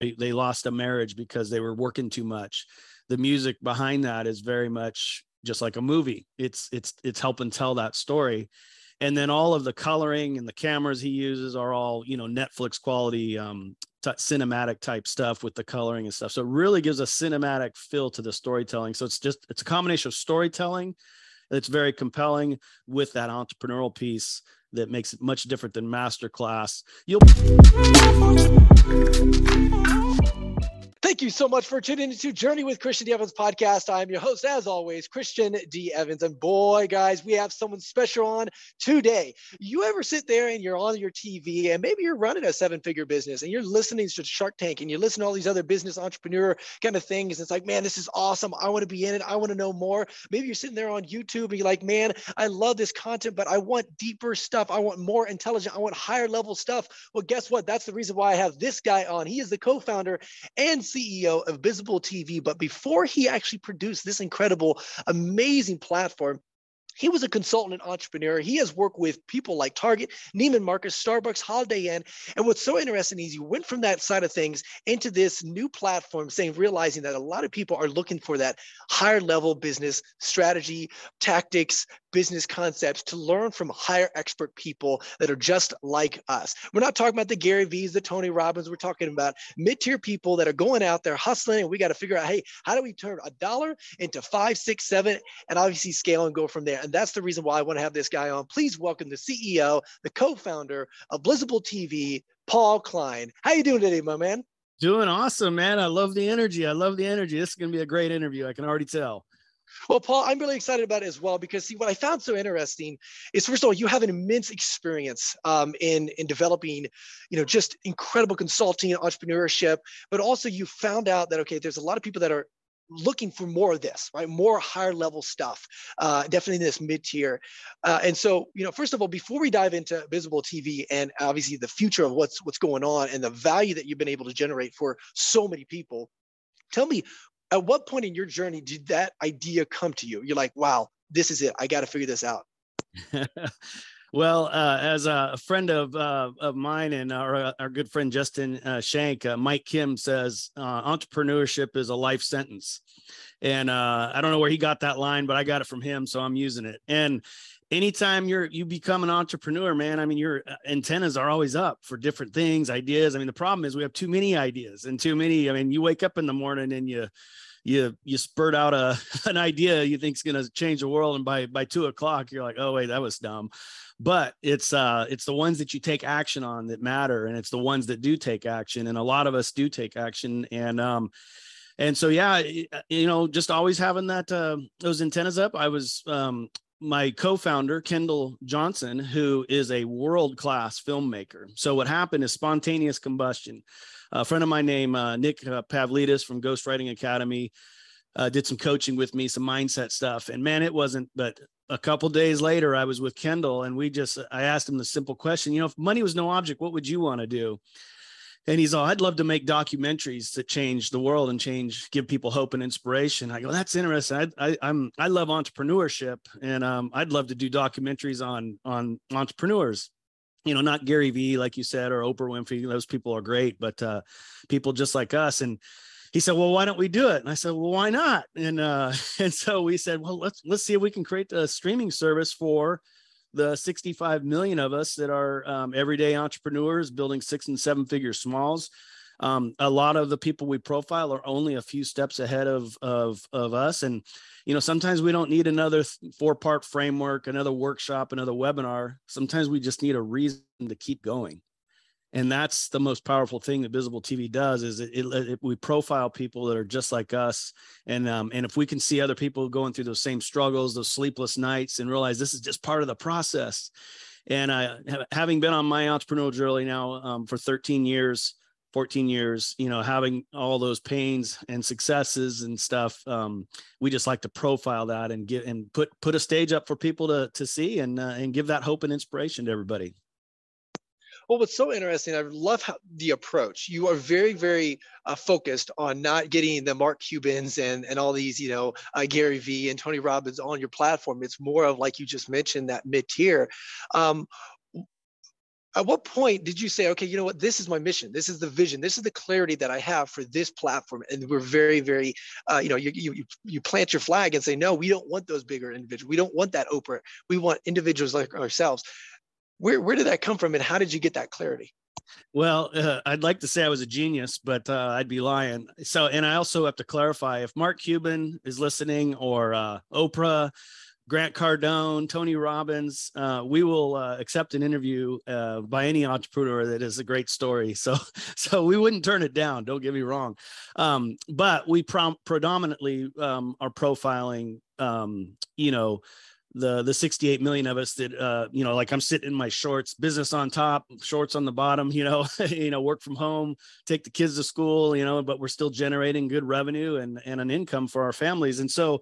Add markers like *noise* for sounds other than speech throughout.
they lost a marriage because they were working too much. The music behind that is very much just like a movie. It's it's it's helping tell that story. And then all of the coloring and the cameras he uses are all, you know, Netflix quality um t- cinematic type stuff with the coloring and stuff. So it really gives a cinematic feel to the storytelling. So it's just it's a combination of storytelling that's very compelling with that entrepreneurial piece that makes it much different than masterclass. You'll Thank you. Thank you so much for tuning into Journey with Christian D. Evans podcast. I'm your host, as always, Christian D. Evans. And boy, guys, we have someone special on today. You ever sit there and you're on your TV and maybe you're running a seven figure business and you're listening to Shark Tank and you listen to all these other business entrepreneur kind of things. It's like, man, this is awesome. I want to be in it. I want to know more. Maybe you're sitting there on YouTube and you're like, man, I love this content, but I want deeper stuff. I want more intelligent. I want higher level stuff. Well, guess what? That's the reason why I have this guy on. He is the co founder and CEO of Bizable TV. But before he actually produced this incredible, amazing platform, he was a consultant and entrepreneur. He has worked with people like Target, Neiman Marcus, Starbucks, Holiday Inn. And what's so interesting is you went from that side of things into this new platform, saying, realizing that a lot of people are looking for that higher level business strategy, tactics, business concepts to learn from higher expert people that are just like us. We're not talking about the Gary V's, the Tony Robbins. We're talking about mid-tier people that are going out there hustling, and we got to figure out, hey, how do we turn a dollar into five, six, seven, and obviously scale and go from there. And that's the reason why I want to have this guy on. Please welcome the CEO, the co-founder of Bizable TV, Paul Klein. How you doing today, my man? Doing awesome, man. I love the energy. I love the energy. This is going to be a great interview. I can already tell. Well, Paul, I'm really excited about it as well because see what I found so interesting is first of all you have an immense experience um, in in developing, you know, just incredible consulting and entrepreneurship, but also you found out that okay, there's a lot of people that are looking for more of this, right? More higher level stuff, uh, definitely this mid tier. Uh, and so, you know, first of all, before we dive into Bizable TV and obviously the future of what's what's going on and the value that you've been able to generate for so many people, tell me at what point in your journey did that idea come to you? You're like, wow, this is it. I got to figure this out. *laughs* well, uh, as a friend of uh, of mine and our, our good friend Justin uh, Schenck, uh, Mike Kim says uh, entrepreneurship is a life sentence, and uh, I don't know where he got that line, but I got it from him, so I'm using it. And anytime you're you become an entrepreneur man i mean your antennas are always up for different things ideas. I mean the problem is we have too many ideas and too many i mean you wake up in the morning and you you you spurt out a *laughs* an idea you think's going to change the world and by by two o'clock you're like oh wait that was dumb but it's uh it's the ones that you take action on that matter and it's the ones that do take action and a lot of us do take action and um and so yeah you know just always having that uh those antennas up. I was um my co-founder kendall johnson who is a world-class filmmaker. So what happened is spontaneous combustion. A friend of mine named uh, nick uh, pavlidis from ghostwriting academy uh, did some coaching with me some mindset stuff. And man it wasn't but a couple days later i was with kendall and we just i asked him the simple question you know if money was no object what would you want to do? And he's all i'd love to make documentaries that change the world and change give people hope and inspiration. I go that's interesting. I, I i'm i love entrepreneurship and um, i'd love to do documentaries on on entrepreneurs. You know not gary vee like you said or oprah winfrey those people are great but uh, people just like us. And he said well why don't we do it and i said well why not and uh *laughs* and so we said well let's let's see if we can create a streaming service for the 65 million of us that are um, everyday entrepreneurs building six and seven figure smalls. Um, a lot of the people we profile are only a few steps ahead of, of, of us. And, you know, sometimes we don't need another four part framework, another workshop, another webinar. Sometimes we just need a reason to keep going and that's the most powerful thing that bizable tv does is it, it, it, we profile people that are just like us. And um, and if we can see other people going through those same struggles those sleepless nights and realize this is just part of the process. And uh, having been on my entrepreneurial journey now um, for 13 years 14 years you know having all those pains and successes and stuff um, we just like to profile that and get and put put a stage up for people to to see and uh, and give that hope and inspiration to everybody well, what's so interesting, I love how the approach. You are very, very uh, focused on not getting the Mark Cubans and and all these, you know, uh, Gary Vee and Tony Robbins on your platform. It's more of like you just mentioned that mid tier. Um, at what point did you say, okay, you know what, this is my mission, this is the vision, this is the clarity that I have for this platform, and we're very, very, uh, you know, you, you you plant your flag and say, no, we don't want those bigger individuals, we don't want that Oprah, we want individuals like ourselves. Where where did that come from, and how did you get that clarity? Well, uh, I'd like to say I was a genius, but uh, I'd be lying. So, and I also have to clarify if Mark Cuban is listening or uh, Oprah Grant Cardone, Tony Robbins. Uh, we will uh, accept an interview uh, by any entrepreneur that is a great story. So, *laughs* so we wouldn't turn it down. Don't get me wrong, um, but we prom- predominantly um, are profiling. Um, you know, the the 68 million of us that uh, you know, like I'm sitting in my shorts, business on top, shorts on the bottom. *laughs* You know, you know, work from home, take the kids to school. You know, but we're still generating good revenue and and an income for our families, and so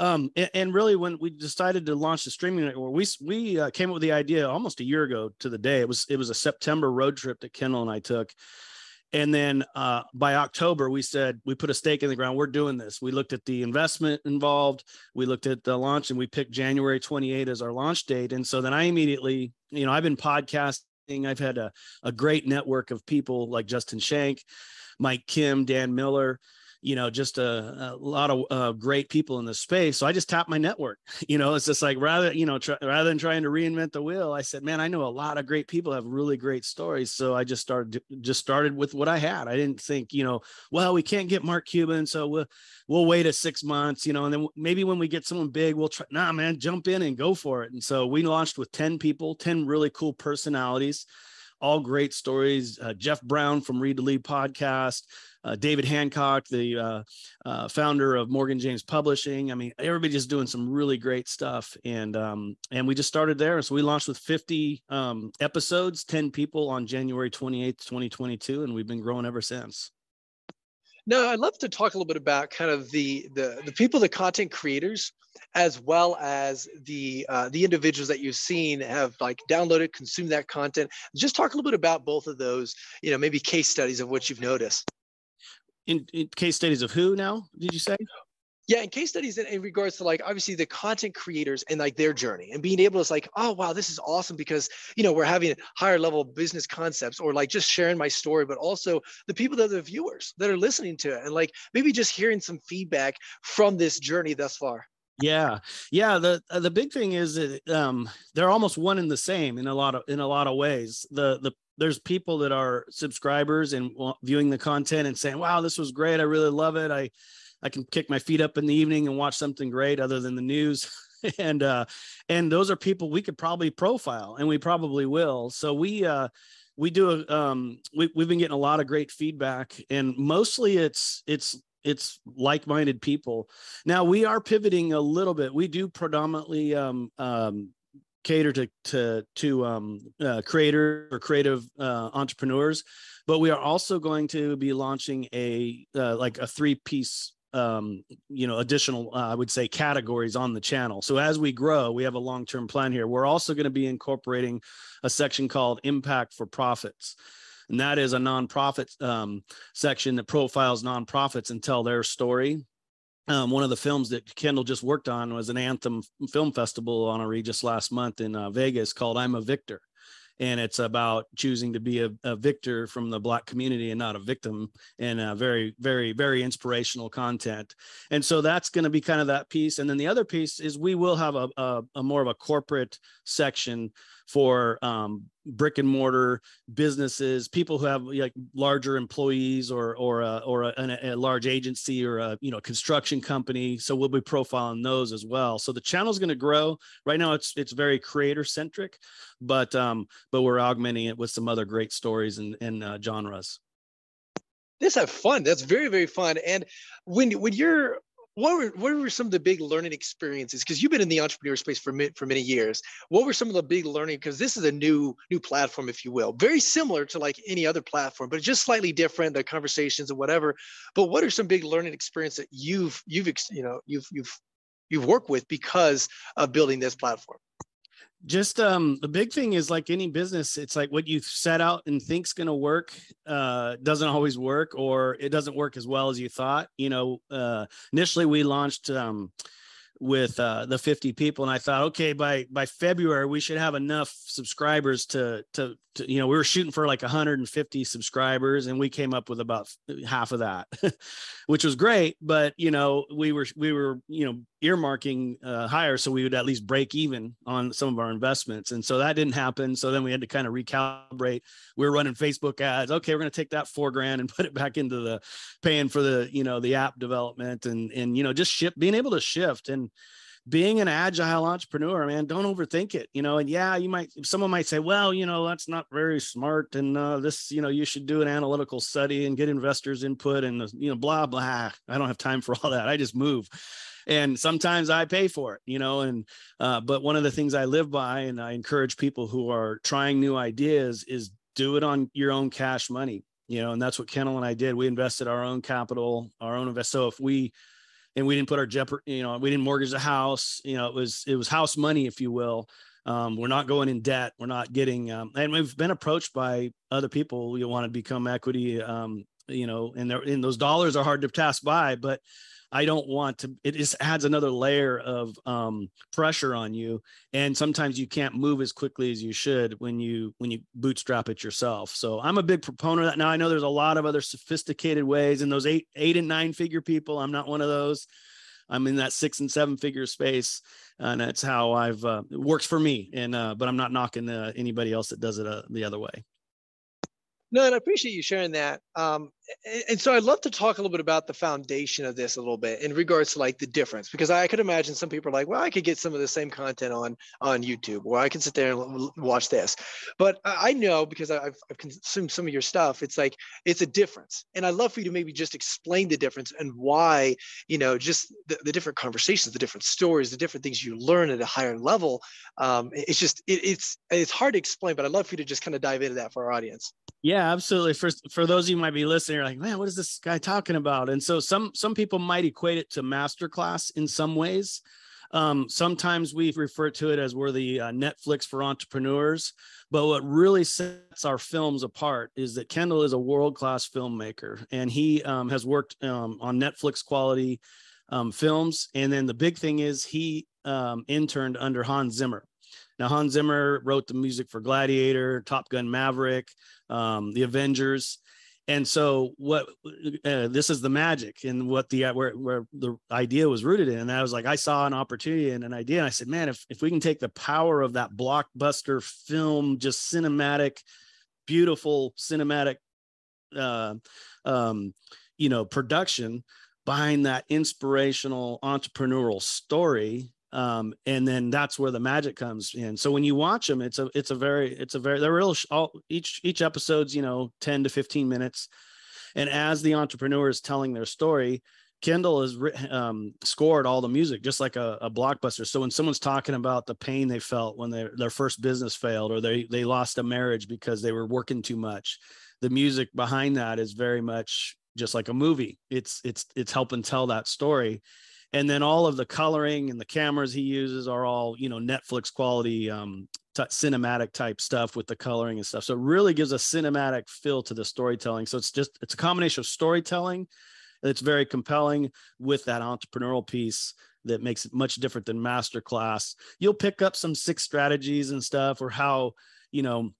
um, and, and, really, when we decided to launch the streaming network, we we uh, came up with the idea almost a year ago to the day. It was it was a September road trip that Kendall and I took, and then uh, by October, we said we put a stake in the ground. We're doing this. We looked at the investment involved. We looked at the launch, and we picked January 28 as our launch date. And so then I immediately, you know, I've been podcasting. I've had a, a great network of people like Justin Schenck, Mike Kim, Dan Miller you know, just a, a lot of uh, great people in the space. So I just tapped my network. *laughs* You know, it's just like rather, you know, try, rather than trying to reinvent the wheel, I said, man, I know a lot of great people have really great stories. So I just started, just started with what I had. I didn't think, you know, well, we can't get Mark Cuban, so we'll we'll wait a six months, you know, and then maybe when we get someone big, we'll try. Nah, man, jump in and go for it. And so we launched with ten people, ten really cool personalities all great stories. Uh, Jeff Brown from Read to Lead podcast, uh, David Hancock, the uh, uh, founder of Morgan James Publishing. I mean, everybody just doing some really great stuff, and um, and we just started there. So we launched with 50 um, episodes, 10 people on January 28th, 2022, and we've been growing ever since. No, I'd love to talk a little bit about kind of the the the people, the content creators, as well as the uh, the individuals that you've seen have like downloaded, consumed that content. Just talk a little bit about both of those. You know, maybe case studies of what you've noticed. In, in case studies of who now? Did you say? yeah in case studies in, in, regards to like obviously the content creators and like their journey and being able to like oh wow this is awesome because you know we're having higher level business concepts or like just sharing my story but also the people that are the viewers that are listening to it and like maybe just hearing some feedback from this journey thus far yeah yeah the the big thing is that um they're almost one and the same in a lot of in a lot of ways the the there's people that are subscribers and viewing the content and saying wow this was great i really love it i I can kick my feet up in the evening and watch something great other than the news. *laughs* and uh, and those are people we could probably profile, and we probably will. So we uh, we do a um, we, we've been getting a lot of great feedback, and mostly it's it's it's like-minded people. Now we are pivoting a little bit. We do predominantly um, um, cater to to to um, uh, creator or creative uh, entrepreneurs, but we are also going to be launching a uh, like a three piece um, you know additional uh, i would say categories on the channel. So as we grow we have a long-term plan here. We're also going to be incorporating a section called impact for profits. And that is a nonprofit um, section that profiles nonprofits and tell their story um, one of the films that Kendall just worked on was an Anthem Film Festival on just last month in uh, Vegas called I'm a Victor. And it's about choosing to be a, a, victor from the black community and not a victim and very very very inspirational content. And so that's going to be kind of that piece. And then the other piece is we will have a, a, a more of a corporate section for um, brick and mortar businesses, people who have like larger employees or or a, or a, a, large agency or a you know construction company. So we'll be profiling those as well. So the channel is going to grow. Right now, it's it's very creator centric, but um, but we're augmenting it with some other great stories and and uh, genres. This have fun. That's very very fun. And when when you're what were what were some of the big learning experiences? Because you've been in the entrepreneur space for for many years. What were some of the big learning? Because this is a new new platform, if you will, very similar to like any other platform, but just slightly different. The conversations and whatever. But what are some big learning experiences that you've you've you know you've you've you've worked with because of building this platform? Just um the big thing is like any business it's like what you set out and think's going to work uh doesn't always work or it doesn't work as well as you thought. You know uh initially we launched um with uh, the 50 people and i thought okay by by february we should have enough subscribers to, to to you know we were shooting for like 150 subscribers and we came up with about half of that *laughs* which was great but you know we were we were you know earmarking uh, higher so we would at least break even on some of our investments and so that didn't happen so then we had to kind of recalibrate we were running facebook ads okay we're going to take that four grand and *laughs* put it back into the paying for the you know the app development and and you know just shift being able to shift and being an agile entrepreneur, man, don't overthink it, you know. And yeah, you might, someone might say, well, you know, that's not very smart. And uh, this, you know, you should do an analytical study and get investors' input and, you know, blah, blah. I don't have time for *laughs* all that. I just move. And sometimes I pay for it, you know. And, uh, but one of the things I live by and I encourage people who are trying new ideas is do it on your own cash money, you know. And that's what Kendall and I did. We invested our own capital, our own invest. So if we, and we didn't put our jeopardy, you know, we didn't mortgage the house. You know, it was it was house money, if you will. Um, we're not going in debt. We're not getting, um, and we've been approached by other people you want to become equity. Um, you know, and, and those dollars are hard to pass by, but I don't want to, it just adds another layer of um, pressure on you. And sometimes you can't move as quickly as you should when you, when you bootstrap it yourself. So I'm a big proponent of that. Now I know there's a lot of other sophisticated ways and those eight, eight and nine figure people. I'm not one of those. I'm in that six and seven figure space, and that's how I've uh, it works for me. And uh, but I'm not knocking uh, anybody else that does it uh, the other way. No, and I appreciate you sharing that. Um, and, so I'd love to talk a little bit about the foundation of this a little bit in regards to like the difference, because I could imagine some people are like, well, I could get some of the same content on on YouTube, or I can sit there and watch this. But I know because I've, I've consumed some of your stuff, it's like it's a difference, and I'd love for you to maybe just explain the difference and why, you know, just the, the different conversations, the different stories, the different things you learn at a higher level. Um, it's just it, it's it's hard to explain, but I'd love for you to just kind of dive into that for our audience. Yeah, absolutely. For for those of you might be listening, you're like, man, what is this guy talking about? And so some some people might equate it to masterclass in some ways. Um, sometimes we refer to it as we're the uh, Netflix for entrepreneurs. But what really sets our films apart is that Kendall is a world class filmmaker, and he um, has worked um, on Netflix quality um, films. And then the big thing is he um, interned under Hans Zimmer. Now, Hans Zimmer wrote the music for Gladiator, Top Gun Maverick, um, The Avengers. And so, what uh, this is the magic and what the where, where the idea was rooted in. And I was like, I saw an opportunity and an idea. And I said, man, if, if we can take the power of that blockbuster film, just cinematic, beautiful cinematic, uh, um, you know, production behind that inspirational entrepreneurial story um, and then that's where the magic comes in. So when you watch them, it's a it's a very it's a very they're real all, each each episode's you know ten to fifteen minutes, and as the entrepreneur is telling their story, Kendall has um, scored all the music just like a, a, blockbuster. So when someone's talking about the pain they felt when their their first business failed or they they lost a marriage because they were working too much, the music behind that is very much just like a movie. It's it's it's helping tell that story and then all of the coloring and the cameras he uses are all you know netflix quality um, t- cinematic type stuff with the coloring and stuff. So it really gives a cinematic feel to the storytelling. So it's just it's a combination of storytelling it's very compelling with that entrepreneurial piece that makes it much different than masterclass. You'll pick up some six strategies and stuff or how you know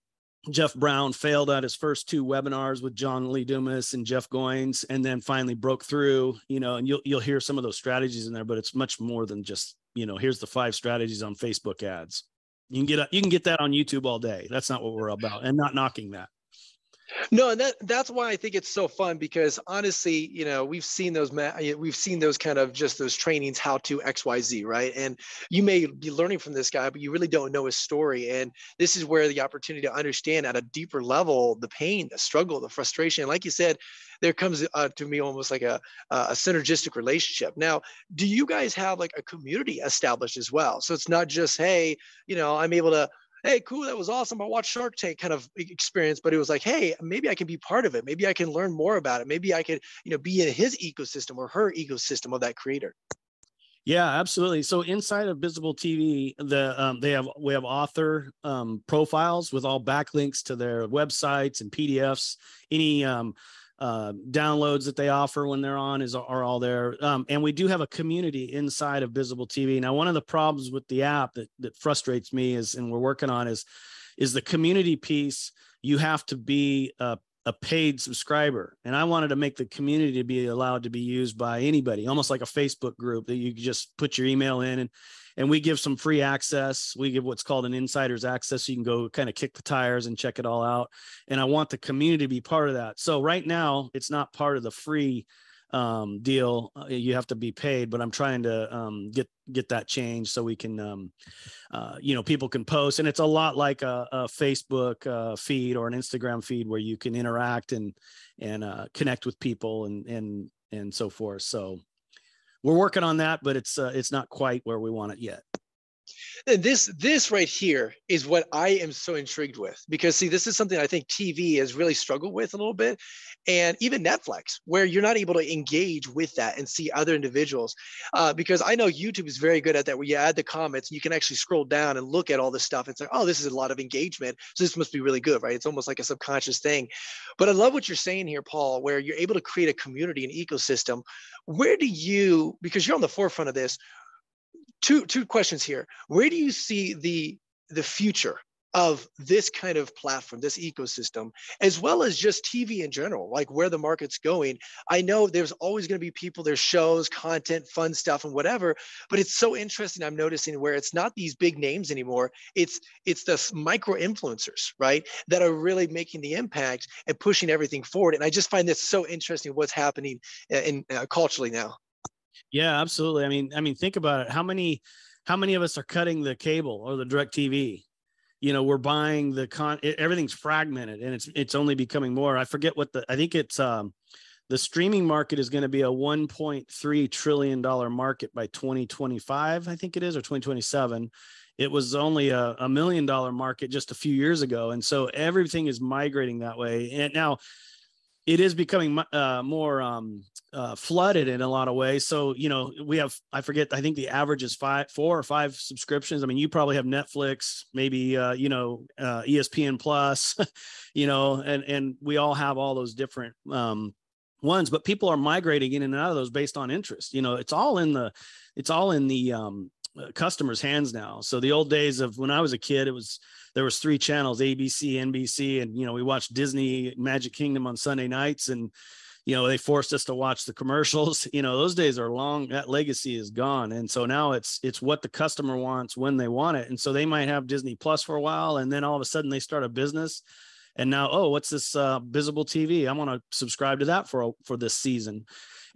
Jeff Brown failed at his first two webinars with John Lee Dumas and Jeff Goins, and then finally broke through. You know, and you'll you'll hear some of those strategies in there, but it's much more than just you know. Here's the five strategies on Facebook ads. You can get you can get that on YouTube all day. That's not what we're about, and not knocking that. No, and that that's why I think it's so fun because honestly, you know, we've seen those we've seen those kind of just those trainings how to XYZ, right? And you may be learning from this guy, but you really don't know his story. And this is where the opportunity to understand at a deeper level the pain, the struggle, the frustration. Like you said, there comes uh, to me almost like a, a synergistic relationship. Now, do you guys have like a community established as well? So it's not just, hey, you know, I'm able to hey, cool, that was awesome. I watched Shark Tank kind of experience, but it was like, hey, maybe I can be part of it. Maybe I can learn more about it. Maybe I could, you know, be in his ecosystem or her ecosystem of that creator. Yeah, absolutely. So inside of Bizable TV, the um, they have we have author um, profiles with all backlinks to their websites and PDFs. Any um, uh, downloads that they offer when they're on is are all there. Um, and we do have a community inside of Bizable TV. Now, one of the problems with the app that that frustrates me is, and we're working on is, is the community piece. You have to be a, a paid subscriber, and I wanted to make the community to be allowed to be used by anybody, almost like a Facebook group that you just put your email in and and we give some free access. We give what's called an insider's access. So you can go kind of kick the tires and check it all out. And I want the community to be part of that. So right now, it's not part of the free um, deal. Uh, you have to be paid, but I'm trying to um, get get that changed so we can, um, uh, you know, people can post, and it's a lot like a, a Facebook uh, feed or an Instagram feed where you can interact and and uh, connect with people and and and so forth. So we're working on that, but it's uh, it's not quite where we want it yet. And this this right here is what I am so intrigued with because see this is something I think TV has really struggled with a little bit and even Netflix where you're not able to engage with that and see other individuals uh, because I know YouTube is very good at that. Where you add the comments you can actually scroll down and look at all this stuff. And say oh this is a lot of engagement. So this must be really good right? It's almost like a subconscious thing. But I love what you're saying here Paul where you're able to create a community and ecosystem. Where do you because you're on the forefront of this two two questions here. Where do you see the the future of this kind of platform, this ecosystem, as well as just TV in general, like where the market's going. I know there's always going to be people, there's shows, content, fun stuff, and whatever. But it's so interesting. I'm noticing where it's not these big names anymore. It's it's the micro influencers, right, that are really making the impact and pushing everything forward. And I just find this so interesting. What's happening uh, in, uh, culturally now. Yeah, absolutely. I mean, I mean, think about it. How many, how many of us are cutting the cable or the direct TV? You know, we're buying the con. It, everything's fragmented, and it's it's only becoming more. I forget what the. I think it's um, the streaming market is going to be a 1.3 trillion dollar market by 2025. I think it is or 2027. It was only a, a million dollar market just a few years ago, and so everything is migrating that way. And now it is becoming uh, more um, uh, flooded in a lot of ways. So you know, we have I forget I think the average is five, four or five subscriptions. I mean, you probably have Netflix, maybe uh, you know uh, ESPN Plus, *laughs* you know, and and we all have all those different um, ones. But people are migrating in and out of those based on interest. You know, it's all in the it's all in the um, customers' hands now. So the old days of when I was a kid, it was there was three channels abc nbc and you know we watched disney magic kingdom on sunday nights and you know they forced us to watch the commercials. *laughs* You know those days are long that legacy is gone. And so now it's it's what the customer wants when they want it. And so they might have disney plus for a while and then all of a sudden they start a business. And now oh what's this uh, bizable tv i want to subscribe to that for for this season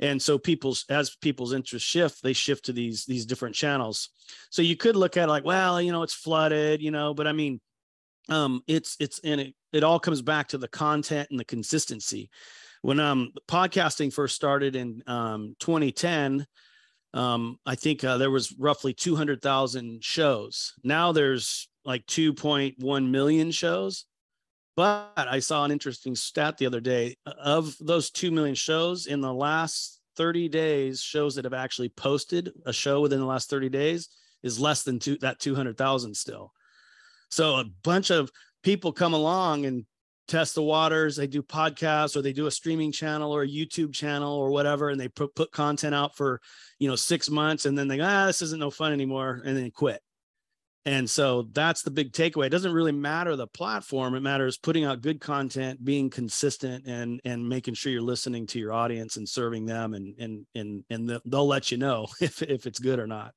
and so people's as people's interests shift they shift to these these different channels so you could look at it like well you know it's flooded you know but i mean um, it's it's and it, it all comes back to the content and the consistency. When um podcasting first started in um 2010, um, I think uh, there was roughly 200,000 shows. Now there's like 2.1 million shows. But I saw an interesting stat the other day. Of those 2 million shows in the last 30 days, shows that have actually posted a show within the last 30 days is less than two, that 200,000 still. So a bunch of people come along and test the waters. They do podcasts or they do a streaming channel or a YouTube channel or whatever, and they put, put content out for, you know, six months and then they go, ah, this isn't no fun anymore, and then quit. And so that's the big takeaway. It doesn't really matter the platform. It matters putting out good content, being consistent, and and making sure you're listening to your audience and serving them, and and and and they'll let you know *laughs* if if it's good or not.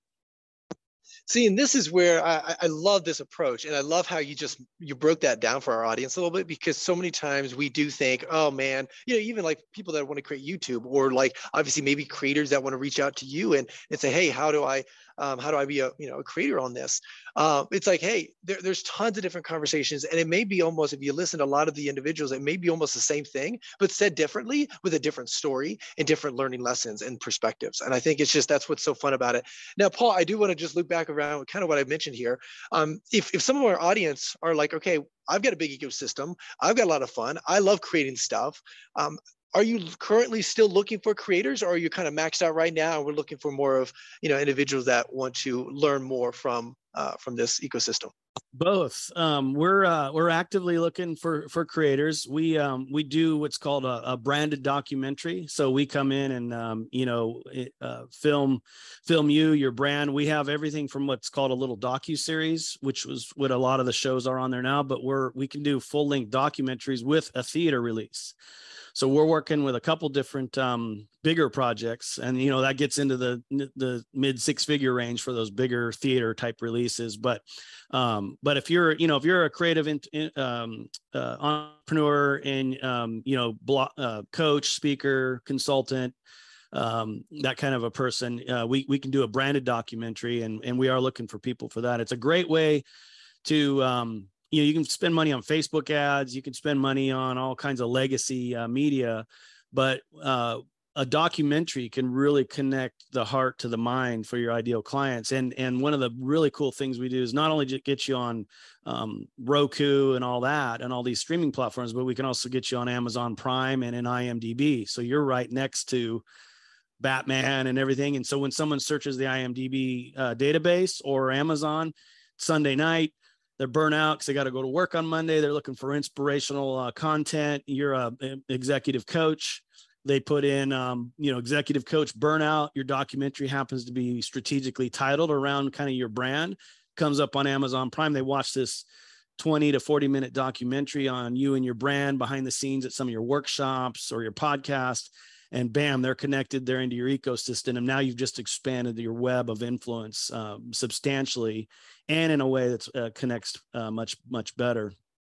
See, and this is where I, I love this approach, and I love how you just you broke that down for our audience a little bit because so many times we do think, oh man, you know, even like people that want to create YouTube or like obviously maybe creators that want to reach out to you and and say, hey, how do I um, how do I be a you know a creator on this? Uh, it's like, hey, there, there's tons of different conversations, and it may be almost if you listen to a lot of the individuals, it may be almost the same thing, but said differently with a different story and different learning lessons and perspectives. And I think it's just that's what's so fun about it. Now, Paul, I do want to just loop back around kind of what I mentioned here. Um, if if some of our audience are like, okay, I've got a big ecosystem, I've got a lot of fun, I love creating stuff. Um, are you currently still looking for creators or are you kind of maxed out right now we're looking for more of you know individuals that want to learn more from uh, from this ecosystem? Both. Um, we're uh, we're actively looking for for creators. We um, we do what's called a, a, branded documentary. So we come in and um, you know uh, film film you your brand. We have everything from what's called a little docu series which was what a lot of the shows are on there now but we're we can do full length documentaries with a theater release so we're working with a couple different um, bigger projects, and you know that gets into the the mid six figure range for those bigger theater type releases. But um, but if you're you know if you're a creative in, in, um, uh, entrepreneur and um, you know blog, uh, coach, speaker, consultant, um, that kind of a person, uh, we we can do a branded documentary, and and we are looking for people for that. It's a great way to um, you know you can spend money on facebook ads you can spend money on all kinds of legacy uh, media but uh, a documentary can really connect the heart to the mind for your ideal clients. And and one of the really cool things we do is not only get you on um, roku and all that and all these streaming platforms but we can also get you on amazon prime and in imdb so you're right next to batman and everything. And so when someone searches the imdb uh, database or amazon sunday night they're burnt out because they got to go to work on Monday. They're looking for inspirational uh, content. You're a, executive coach. They put in, um, you know, executive coach burnout. Your documentary happens to be strategically titled around kind of your brand. Comes up on Amazon Prime. They watch this 20 to 40 minute documentary on you and your brand behind the scenes at some of your workshops or your podcast and bam they're connected they're into your ecosystem and now you've just expanded your web of influence um, substantially and in a way that uh, connects uh, much much better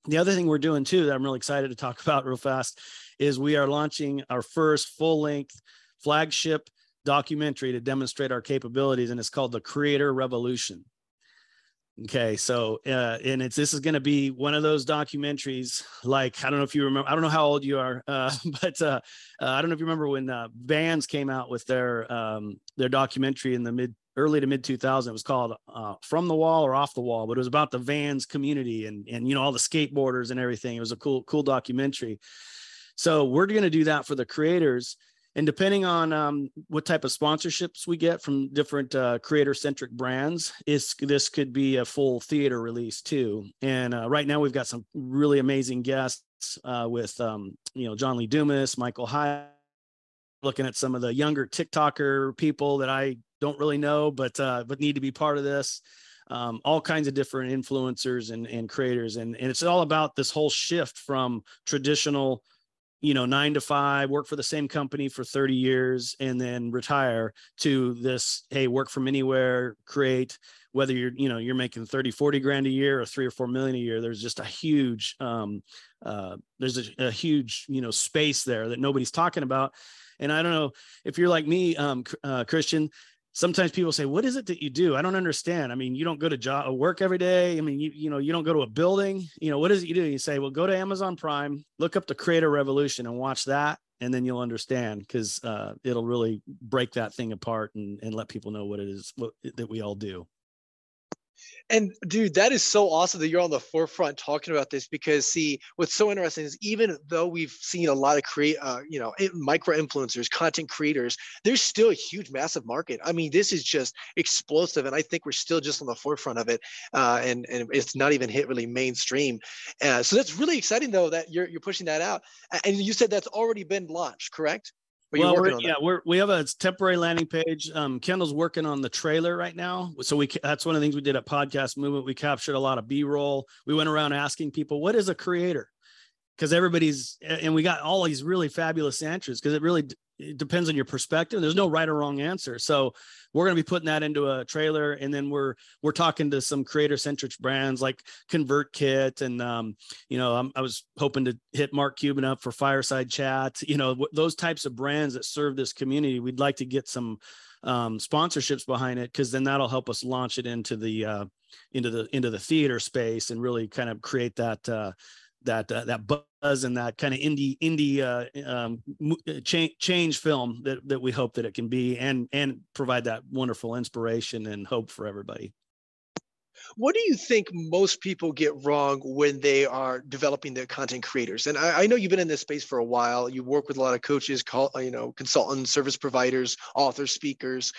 the other thing we're doing too that i'm really excited to talk *laughs* about real fast is we are launching our first full length flagship documentary to demonstrate our capabilities and it's called the creator revolution Okay, so uh, and it's this is going to be one of those documentaries. Like I don't know if you remember, I don't know how old you are, *laughs* uh, but uh, uh, I don't know if you remember when uh, Vans came out with their um, their documentary in the mid early to mid 2000. It was called uh, "From the Wall" or "Off the Wall," but it was about the Vans community and and you know all the skateboarders and everything. It was a cool cool documentary. So we're going to do that for the creators and depending on um, what type of sponsorships we get from different uh, creator centric brands is this could be a full theater release too and uh, right now we've got some really amazing guests uh, with um, you know john lee dumas michael hyatt looking at some of the younger tiktoker people that i don't really know but uh, but need to be part of this. Um, all kinds of different influencers and, and creators and, and it's all about this whole shift from traditional you know nine to five work for the same company for 30 years and then retire to this hey work from anywhere create whether you're you know you're making 30 40 grand a year or three or four million a year there's just a huge um, uh, there's a, a, huge you know space there that nobody's talking about. And i don't know if you're like me um, uh, christian sometimes people say what is it that you do? I don't understand. I mean you don't go to job work every day. I mean you, you know you don't go to a building. You know what is it you do? You say well go to amazon prime look up the creator revolution and watch that and then you'll understand because uh, it'll really break that thing apart and, and let people know what it is what, that we all do and dude, that is so awesome that you're on the forefront talking about this because see, what's so interesting is even though we've seen a lot of create, uh, you know, micro influencers, content creators, there's still a huge, massive market. I mean, this is just explosive, and I think we're still just on the forefront of it, uh, and and it's not even hit really mainstream. Uh, so that's really exciting though that you're you're pushing that out. And you said that's already been launched, correct? Well, we're, yeah, we're we have a temporary landing page. Um, Kendall's working on the trailer right now, so we that's one of the things we did at Podcast Movement. We captured a lot of B roll. We went around asking people, "What is a creator?" Because everybody's and we got all these really fabulous answers because it really it depends on your perspective. There's no right or wrong answer. So we're going to be putting that into a trailer, and then we're we're talking to some creator centric brands like ConvertKit, and um, you know I'm, i was hoping to hit Mark Cuban up for Fireside Chat. You know those types of brands that serve this community. We'd like to get some um, sponsorships behind it because then that'll help us launch it into the uh, into the into the theater space and really kind of create that uh, that uh, that buzz and that kind of indie indie uh, um, uh, change change film that that we hope that it can be and and provide that wonderful inspiration and hope for everybody. what do you think most people get wrong when they are developing their content creators? And I, I, know you've been in this space for a while. You work with a lot of coaches, call, you know, consultants, service providers, authors, speakers.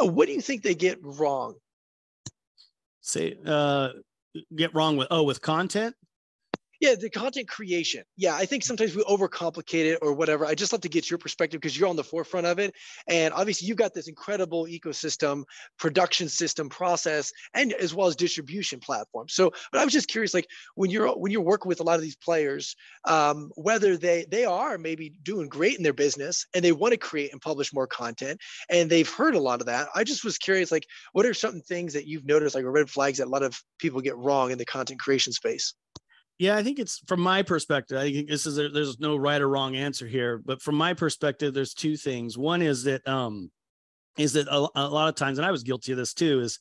Uh, what do you think they get wrong? Say, uh, get wrong with oh, with content yeah the content creation. Yeah i think sometimes we overcomplicate it or whatever. I just love to get your perspective because you're on the forefront of it. And obviously you've got this incredible ecosystem production system process and as well as distribution platform. So but i was just curious like when you're when you're working with a lot of these players um, whether they they are maybe doing great in their business and they want to create and publish more content and they've heard a lot of that i just was curious like what are some things that you've noticed like red flags that a lot of people get wrong in the content creation space yeah, I think it's from my perspective. I think this is a, there's no right or wrong answer here, but from my perspective, there's two things. One is that um, is that a, a lot of times, and I was guilty of this too, is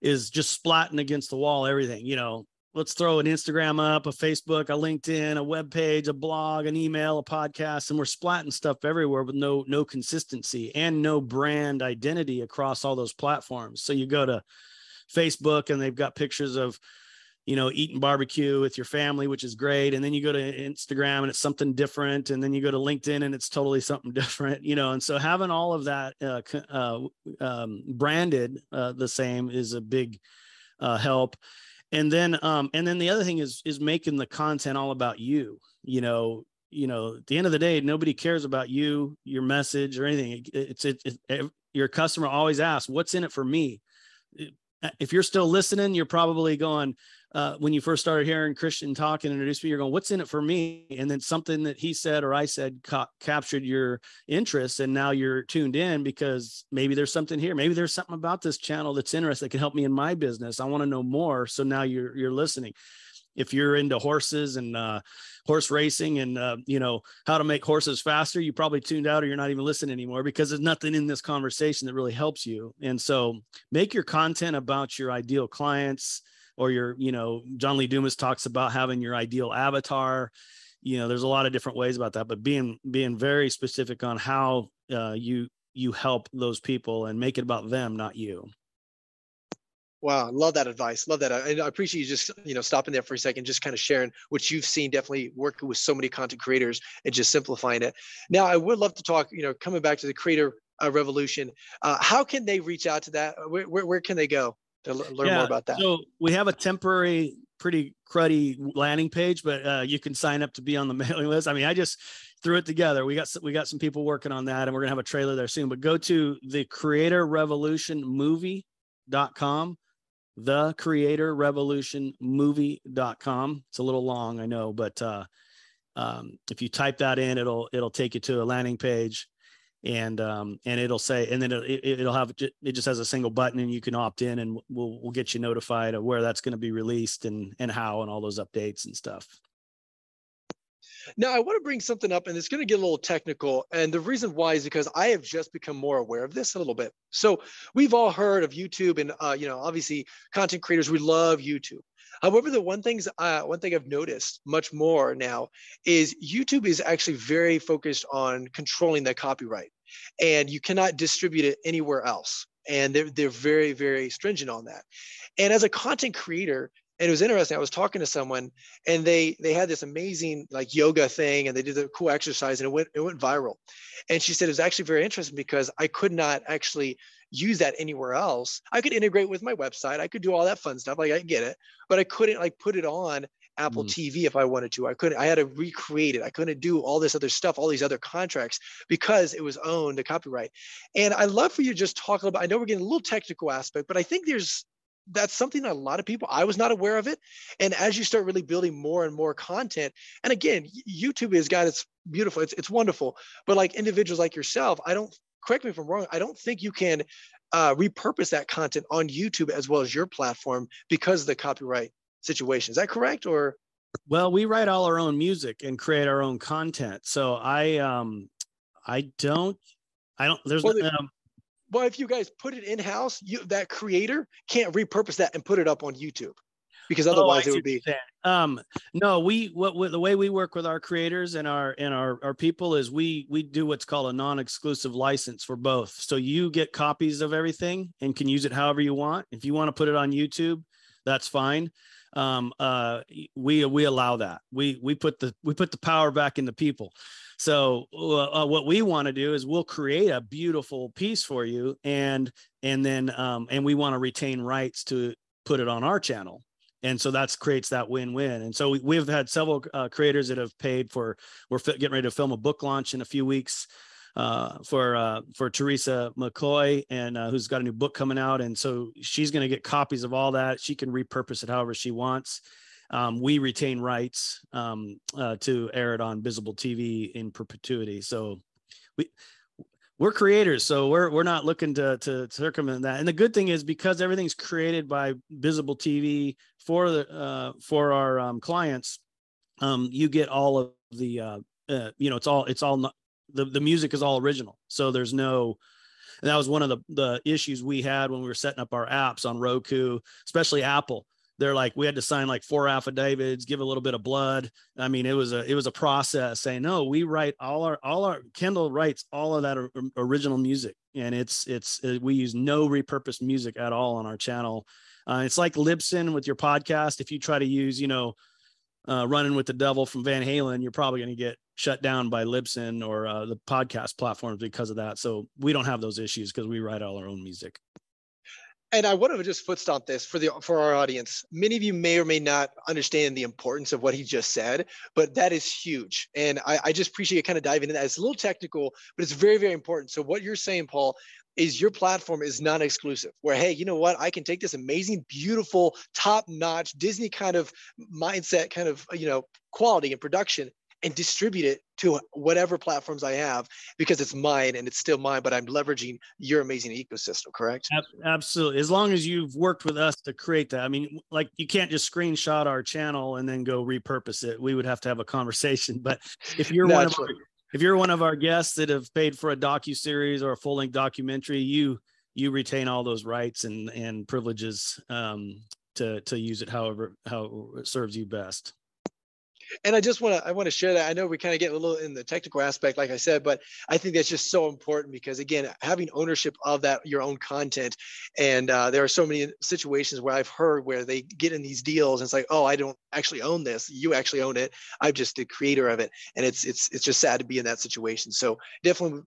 is just splatting against the wall everything. You know, let's throw an Instagram up, a Facebook, a LinkedIn, a web page, a blog, an email, a podcast, and we're splatting stuff everywhere with no no consistency and no brand identity across all those platforms. So you go to Facebook and they've got pictures of you know, eating barbecue with your family, which is great. And then you go to Instagram and it's something different. And then you go to LinkedIn and it's totally something *laughs* different, you know. And so having all of that uh, uh, um, branded uh, the same is a big uh, help. And then, um, and then the other thing is is making the content all about you. You know, you know, at the end of the day, nobody cares about you, your message, or anything. It, it's it, it, your customer always asks, "What's in it for me?" If you're still listening, you're probably going, uh, when you first started hearing Christian talk and introduce me, you're going, "What's in it for me?" And then something that he said or I said ca- captured your interest, and now you're tuned in because maybe there's something here. Maybe there's something about this channel that's interesting that can help me in my business. I want to know more, so now you're you're listening. If you're into horses and uh, horse racing and uh, you know how to make horses faster, you probably tuned out or you're not even listening anymore because there's nothing in this conversation that really helps you. And so, make your content about your ideal clients or your, you know, John Lee Dumas talks about having your ideal avatar. You know, there's a lot of different ways about that, but being being very specific on how uh, you you help those people and make it about them, not you. Wow, love that advice. Love that. I, I appreciate you just you know stopping there for a second, just kind of sharing what you've seen. Definitely working with so many content creators and just simplifying it. Now, I would love to talk. You know, coming back to the creator uh, revolution, uh, how can they reach out to that? Where, where, where can they go? To learn yeah, more about that. So we have a temporary, pretty cruddy landing page, but uh, you can sign up to be on the *laughs* mailing list. I mean, I just threw it together. We got we got some people working on that, and we're gonna have a trailer there soon. But go to the Creator Revolution Movie.com, the Creator Revolution Movie.com. It's a little long, I know, but uh, um, if you type that in, it'll it'll take you to a landing page and um, and it'll say and then it, will have it just has a single button and you can opt in and we'll we'll get you notified of where that's going to be released and and how and all those updates and stuff. Now i want to bring something up and it's going to get a little technical and the reason why is because i have just become more aware of this a little bit. So we've all heard of youtube and uh, you know obviously content creators we love youtube However, the one things uh, one thing I've noticed much more now is YouTube is actually very focused on controlling the copyright, and you cannot distribute it anywhere else. And they're they're very very stringent on that. And as a content creator, and it was interesting. I was talking to someone, and they they had this amazing like yoga thing, and they did a cool exercise, and it went it went viral. And she said it was actually very interesting because I could not actually use that anywhere else. I could integrate with my website. I could do all that fun stuff. Like I get it, but I couldn't like put it on Apple mm. TV if I wanted to. I couldn't, I had to recreate it. I couldn't do all this other stuff, all these other contracts because it was owned the copyright. And I love for you to just talk about, I know we're getting a little technical aspect, but I think there's that's something that a lot of people i was not aware of it and as you start really building more and more content and again youtube has got its beautiful it's, it's wonderful but like individuals like yourself i don't correct me if I'm wrong, I don't think you can uh, repurpose that content on YouTube as well as your platform because of the copyright situation. Is that correct? Or well, we write all our own music and create our own content. So I um I don't I don't there's well, um, well if you guys put it in house, you that creator can't repurpose that and put it up on YouTube because oh, otherwise oh, it would be um no we what, what, the way we work with our creators and our and our our people is we we do what's called a non-exclusive license for both so you get copies of everything and can use it however you want if you want to put it on youtube that's fine. Um, uh, we we allow that. We we put the we put the power back in the people. So uh, uh what we want to do is we'll create a beautiful piece for you, and and then um, and we want to retain rights to put it on our channel and so that's creates that win-win and so we, have had several uh, creators that have paid for we're getting ready to film a book launch in a few weeks uh, for uh, for Teresa McCoy, and uh, who's got a new book coming out, and so she's going to get copies of all that. She can repurpose it however she wants. Um, we retain rights um, uh, to air it on bizable TV in perpetuity. So we we're creators, so we're we're not looking to to circumvent that. And the good thing is because everything's created by bizable TV for the uh, for our um, clients, um, you get all of the uh, uh, you know it's all it's all the, the music is all original. So there's no, and that was one of the, the issues we had when we were setting up our apps on Roku, especially Apple. They're like, we had to sign like four affidavits, give a little bit of blood. I mean, it was a, it was a process saying, no, we write all our, all our Kendall writes all of that original music. And it's, it's, uh, we use no repurposed music at all on our channel. Uh, it's like Libsyn with your podcast. If you try to use, you know, uh, running with the devil from Van Halen, you're probably going to get shut down by Libsyn or uh, the podcast platforms because of that. So we don't have those issues because we write all our own music. And I want to just foot stomp this for the for our audience. Many of you may or may not understand the importance of what he just said, but that is huge. And I, I just appreciate you kind of diving into that. It's a little technical, but it's very, very important. So what you're saying, Paul, is your platform is non-exclusive where hey you know what i can take this amazing beautiful top-notch disney kind of mindset kind of you know quality and production and distribute it to whatever platforms I have because it's mine and it's still mine, but I'm leveraging your amazing ecosystem, correct? Absolutely. As long as you've worked with us to create that. I mean, like you can't just screenshot our channel and then go repurpose it. We would have to have a conversation. *laughs* But if you're one of our, if you're one of our guests that have paid for a docu series or a full length documentary, you you retain all those rights and and privileges um, to to use it however how it serves you best and I just want to I want to share that. I know we kind of get a little in the technical aspect, like I said, but I think that's just so important because again, having ownership of that your own content, and uh, there are so many situations where I've heard where they get in these deals and it's like, oh, I don't actually own this. You actually own it. I'm just the creator of it, and it's it's it's just sad to be in that situation. So definitely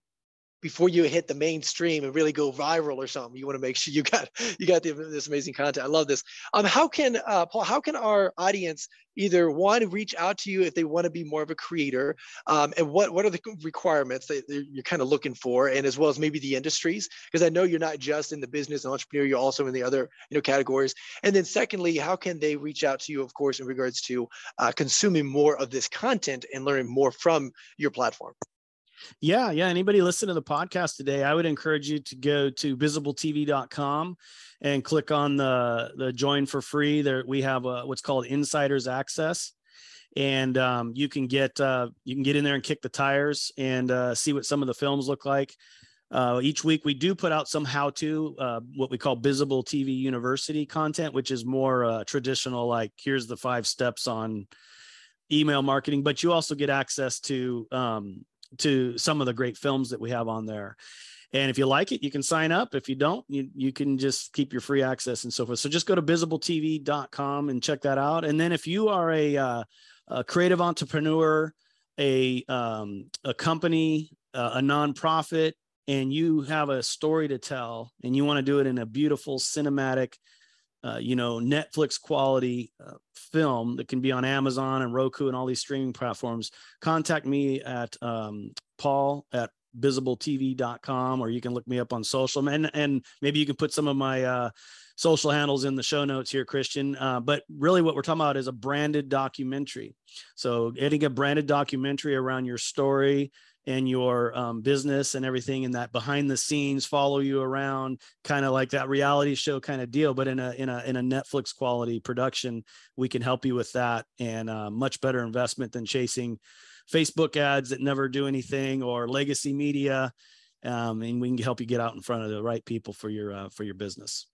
before you hit the mainstream and really go viral or something you want to make sure *laughs* you got you got the, this amazing content. I love this. Um how can uh, paul how can our audience either one reach out to you if they want to be more of a creator um, and what what are the requirements that you're kind of looking for and as well as maybe the industries? Because i know you're not just in the business and entrepreneur you're also in the other you know categories. And then secondly how can they reach out to you of course in regards to uh, consuming more of this content and learning more from your platform yeah, yeah. Anybody listen to the podcast today, I would encourage you to go to bizabletv.com and click on the the join for free. There we have a, what's called insiders access, and um, you can get uh, you can get in there and kick the tires and uh, see what some of the films look like. Uh, each week we do put out some how-to, uh, what we call bizable TV University content, which is more uh, traditional, like here's the five steps on email marketing. But you also get access to um, to some of the great films that we have on there. And if you like it, you can sign up. If you don't, you, you can just keep your free access and so forth. So just go to bizabletv.com and check that out. And then if you are a, uh, a creative entrepreneur, a, um, a company, uh, a nonprofit, and you have a story to tell and you want to do it in a beautiful cinematic uh, you know netflix quality uh, film that can be on amazon and roku and all these streaming platforms contact me at um, paul at bizabletv.com or you can look me up on social and, and maybe you can put some of my uh, social handles in the show notes here christian uh, but really what we're talking about is a branded documentary. So getting a branded documentary around your story and your um, business and everything and that behind the scenes follow you around kind of like that reality show kind of deal but in a in a in a netflix quality production we can help you with that and uh, much better investment than chasing facebook ads that never do anything or legacy media um, and we can help you get out in front of the right people for your uh, for your business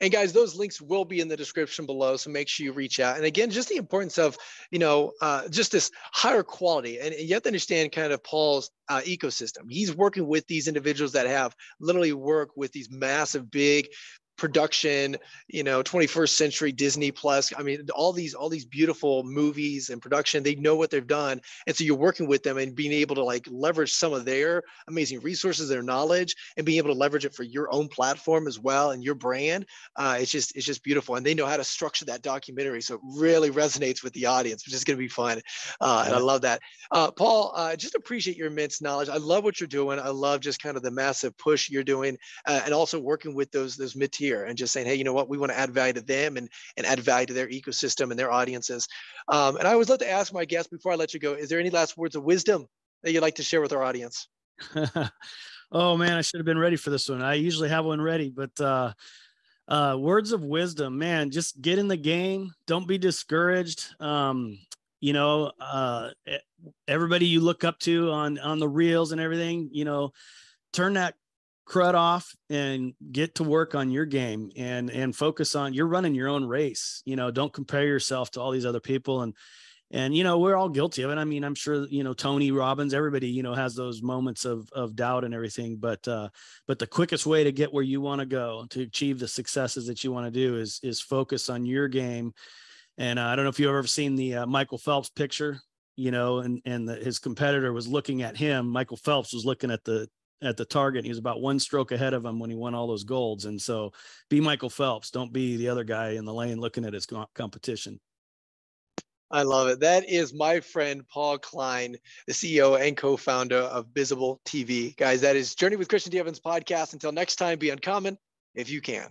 and guys, those links will be in the description below. So make sure you reach out. And again, just the importance of, you know, uh, just this higher quality. And, you have to understand kind of Paul's uh, ecosystem. He's working with these individuals that have literally work with these massive, big production you know 21st century disney plus. I mean all these all these beautiful movies and production they know what they've done. And so you're working with them and being able to like leverage some of their amazing resources their knowledge and being able to leverage it for your own platform as well and your brand. Uh, it's just it's just beautiful. And they know how to structure that documentary so it really resonates with the audience which is going to be fun. Uh, and i love that. Uh, paul uh, just appreciate your immense knowledge. I love what you're doing. I love just kind of the massive push you're doing uh, and also working with those those mid tier and just saying, hey, you know what, we want to add value to them and and add value to their ecosystem and their audiences. Um, and I always love to ask my guests before I let you go, is there any last words of wisdom that you'd like to share with our audience? *laughs* oh man, I should have been ready for this one. I usually have one ready, but uh, uh, words of wisdom, man, just get in the game. Don't be discouraged. Um, you know, uh, everybody you look up to on on the reels and everything, you know, turn that crud off and get to work on your game and and focus on you're running your own race you know don't compare yourself to all these other people. And and you know we're all guilty of it. I mean i'm sure you know tony robbins everybody you know has those moments of of doubt and everything but uh but the quickest way to get where you want to go to achieve the successes that you want to do is is focus on your game. And uh, i don't know if you've ever seen the uh, michael phelps picture you know and and the, his competitor was looking at him. Michael phelps was looking at the at the target. He was about one stroke ahead of him when he won all those golds. And so be Michael Phelps. Don't be the other guy in the lane looking at his competition. I love it. That is my friend Paul Klein, the CEO and co-founder of Bizable TV. Guys, that is Journey with Christian D. Evans podcast. Until next time, be uncommon if you can.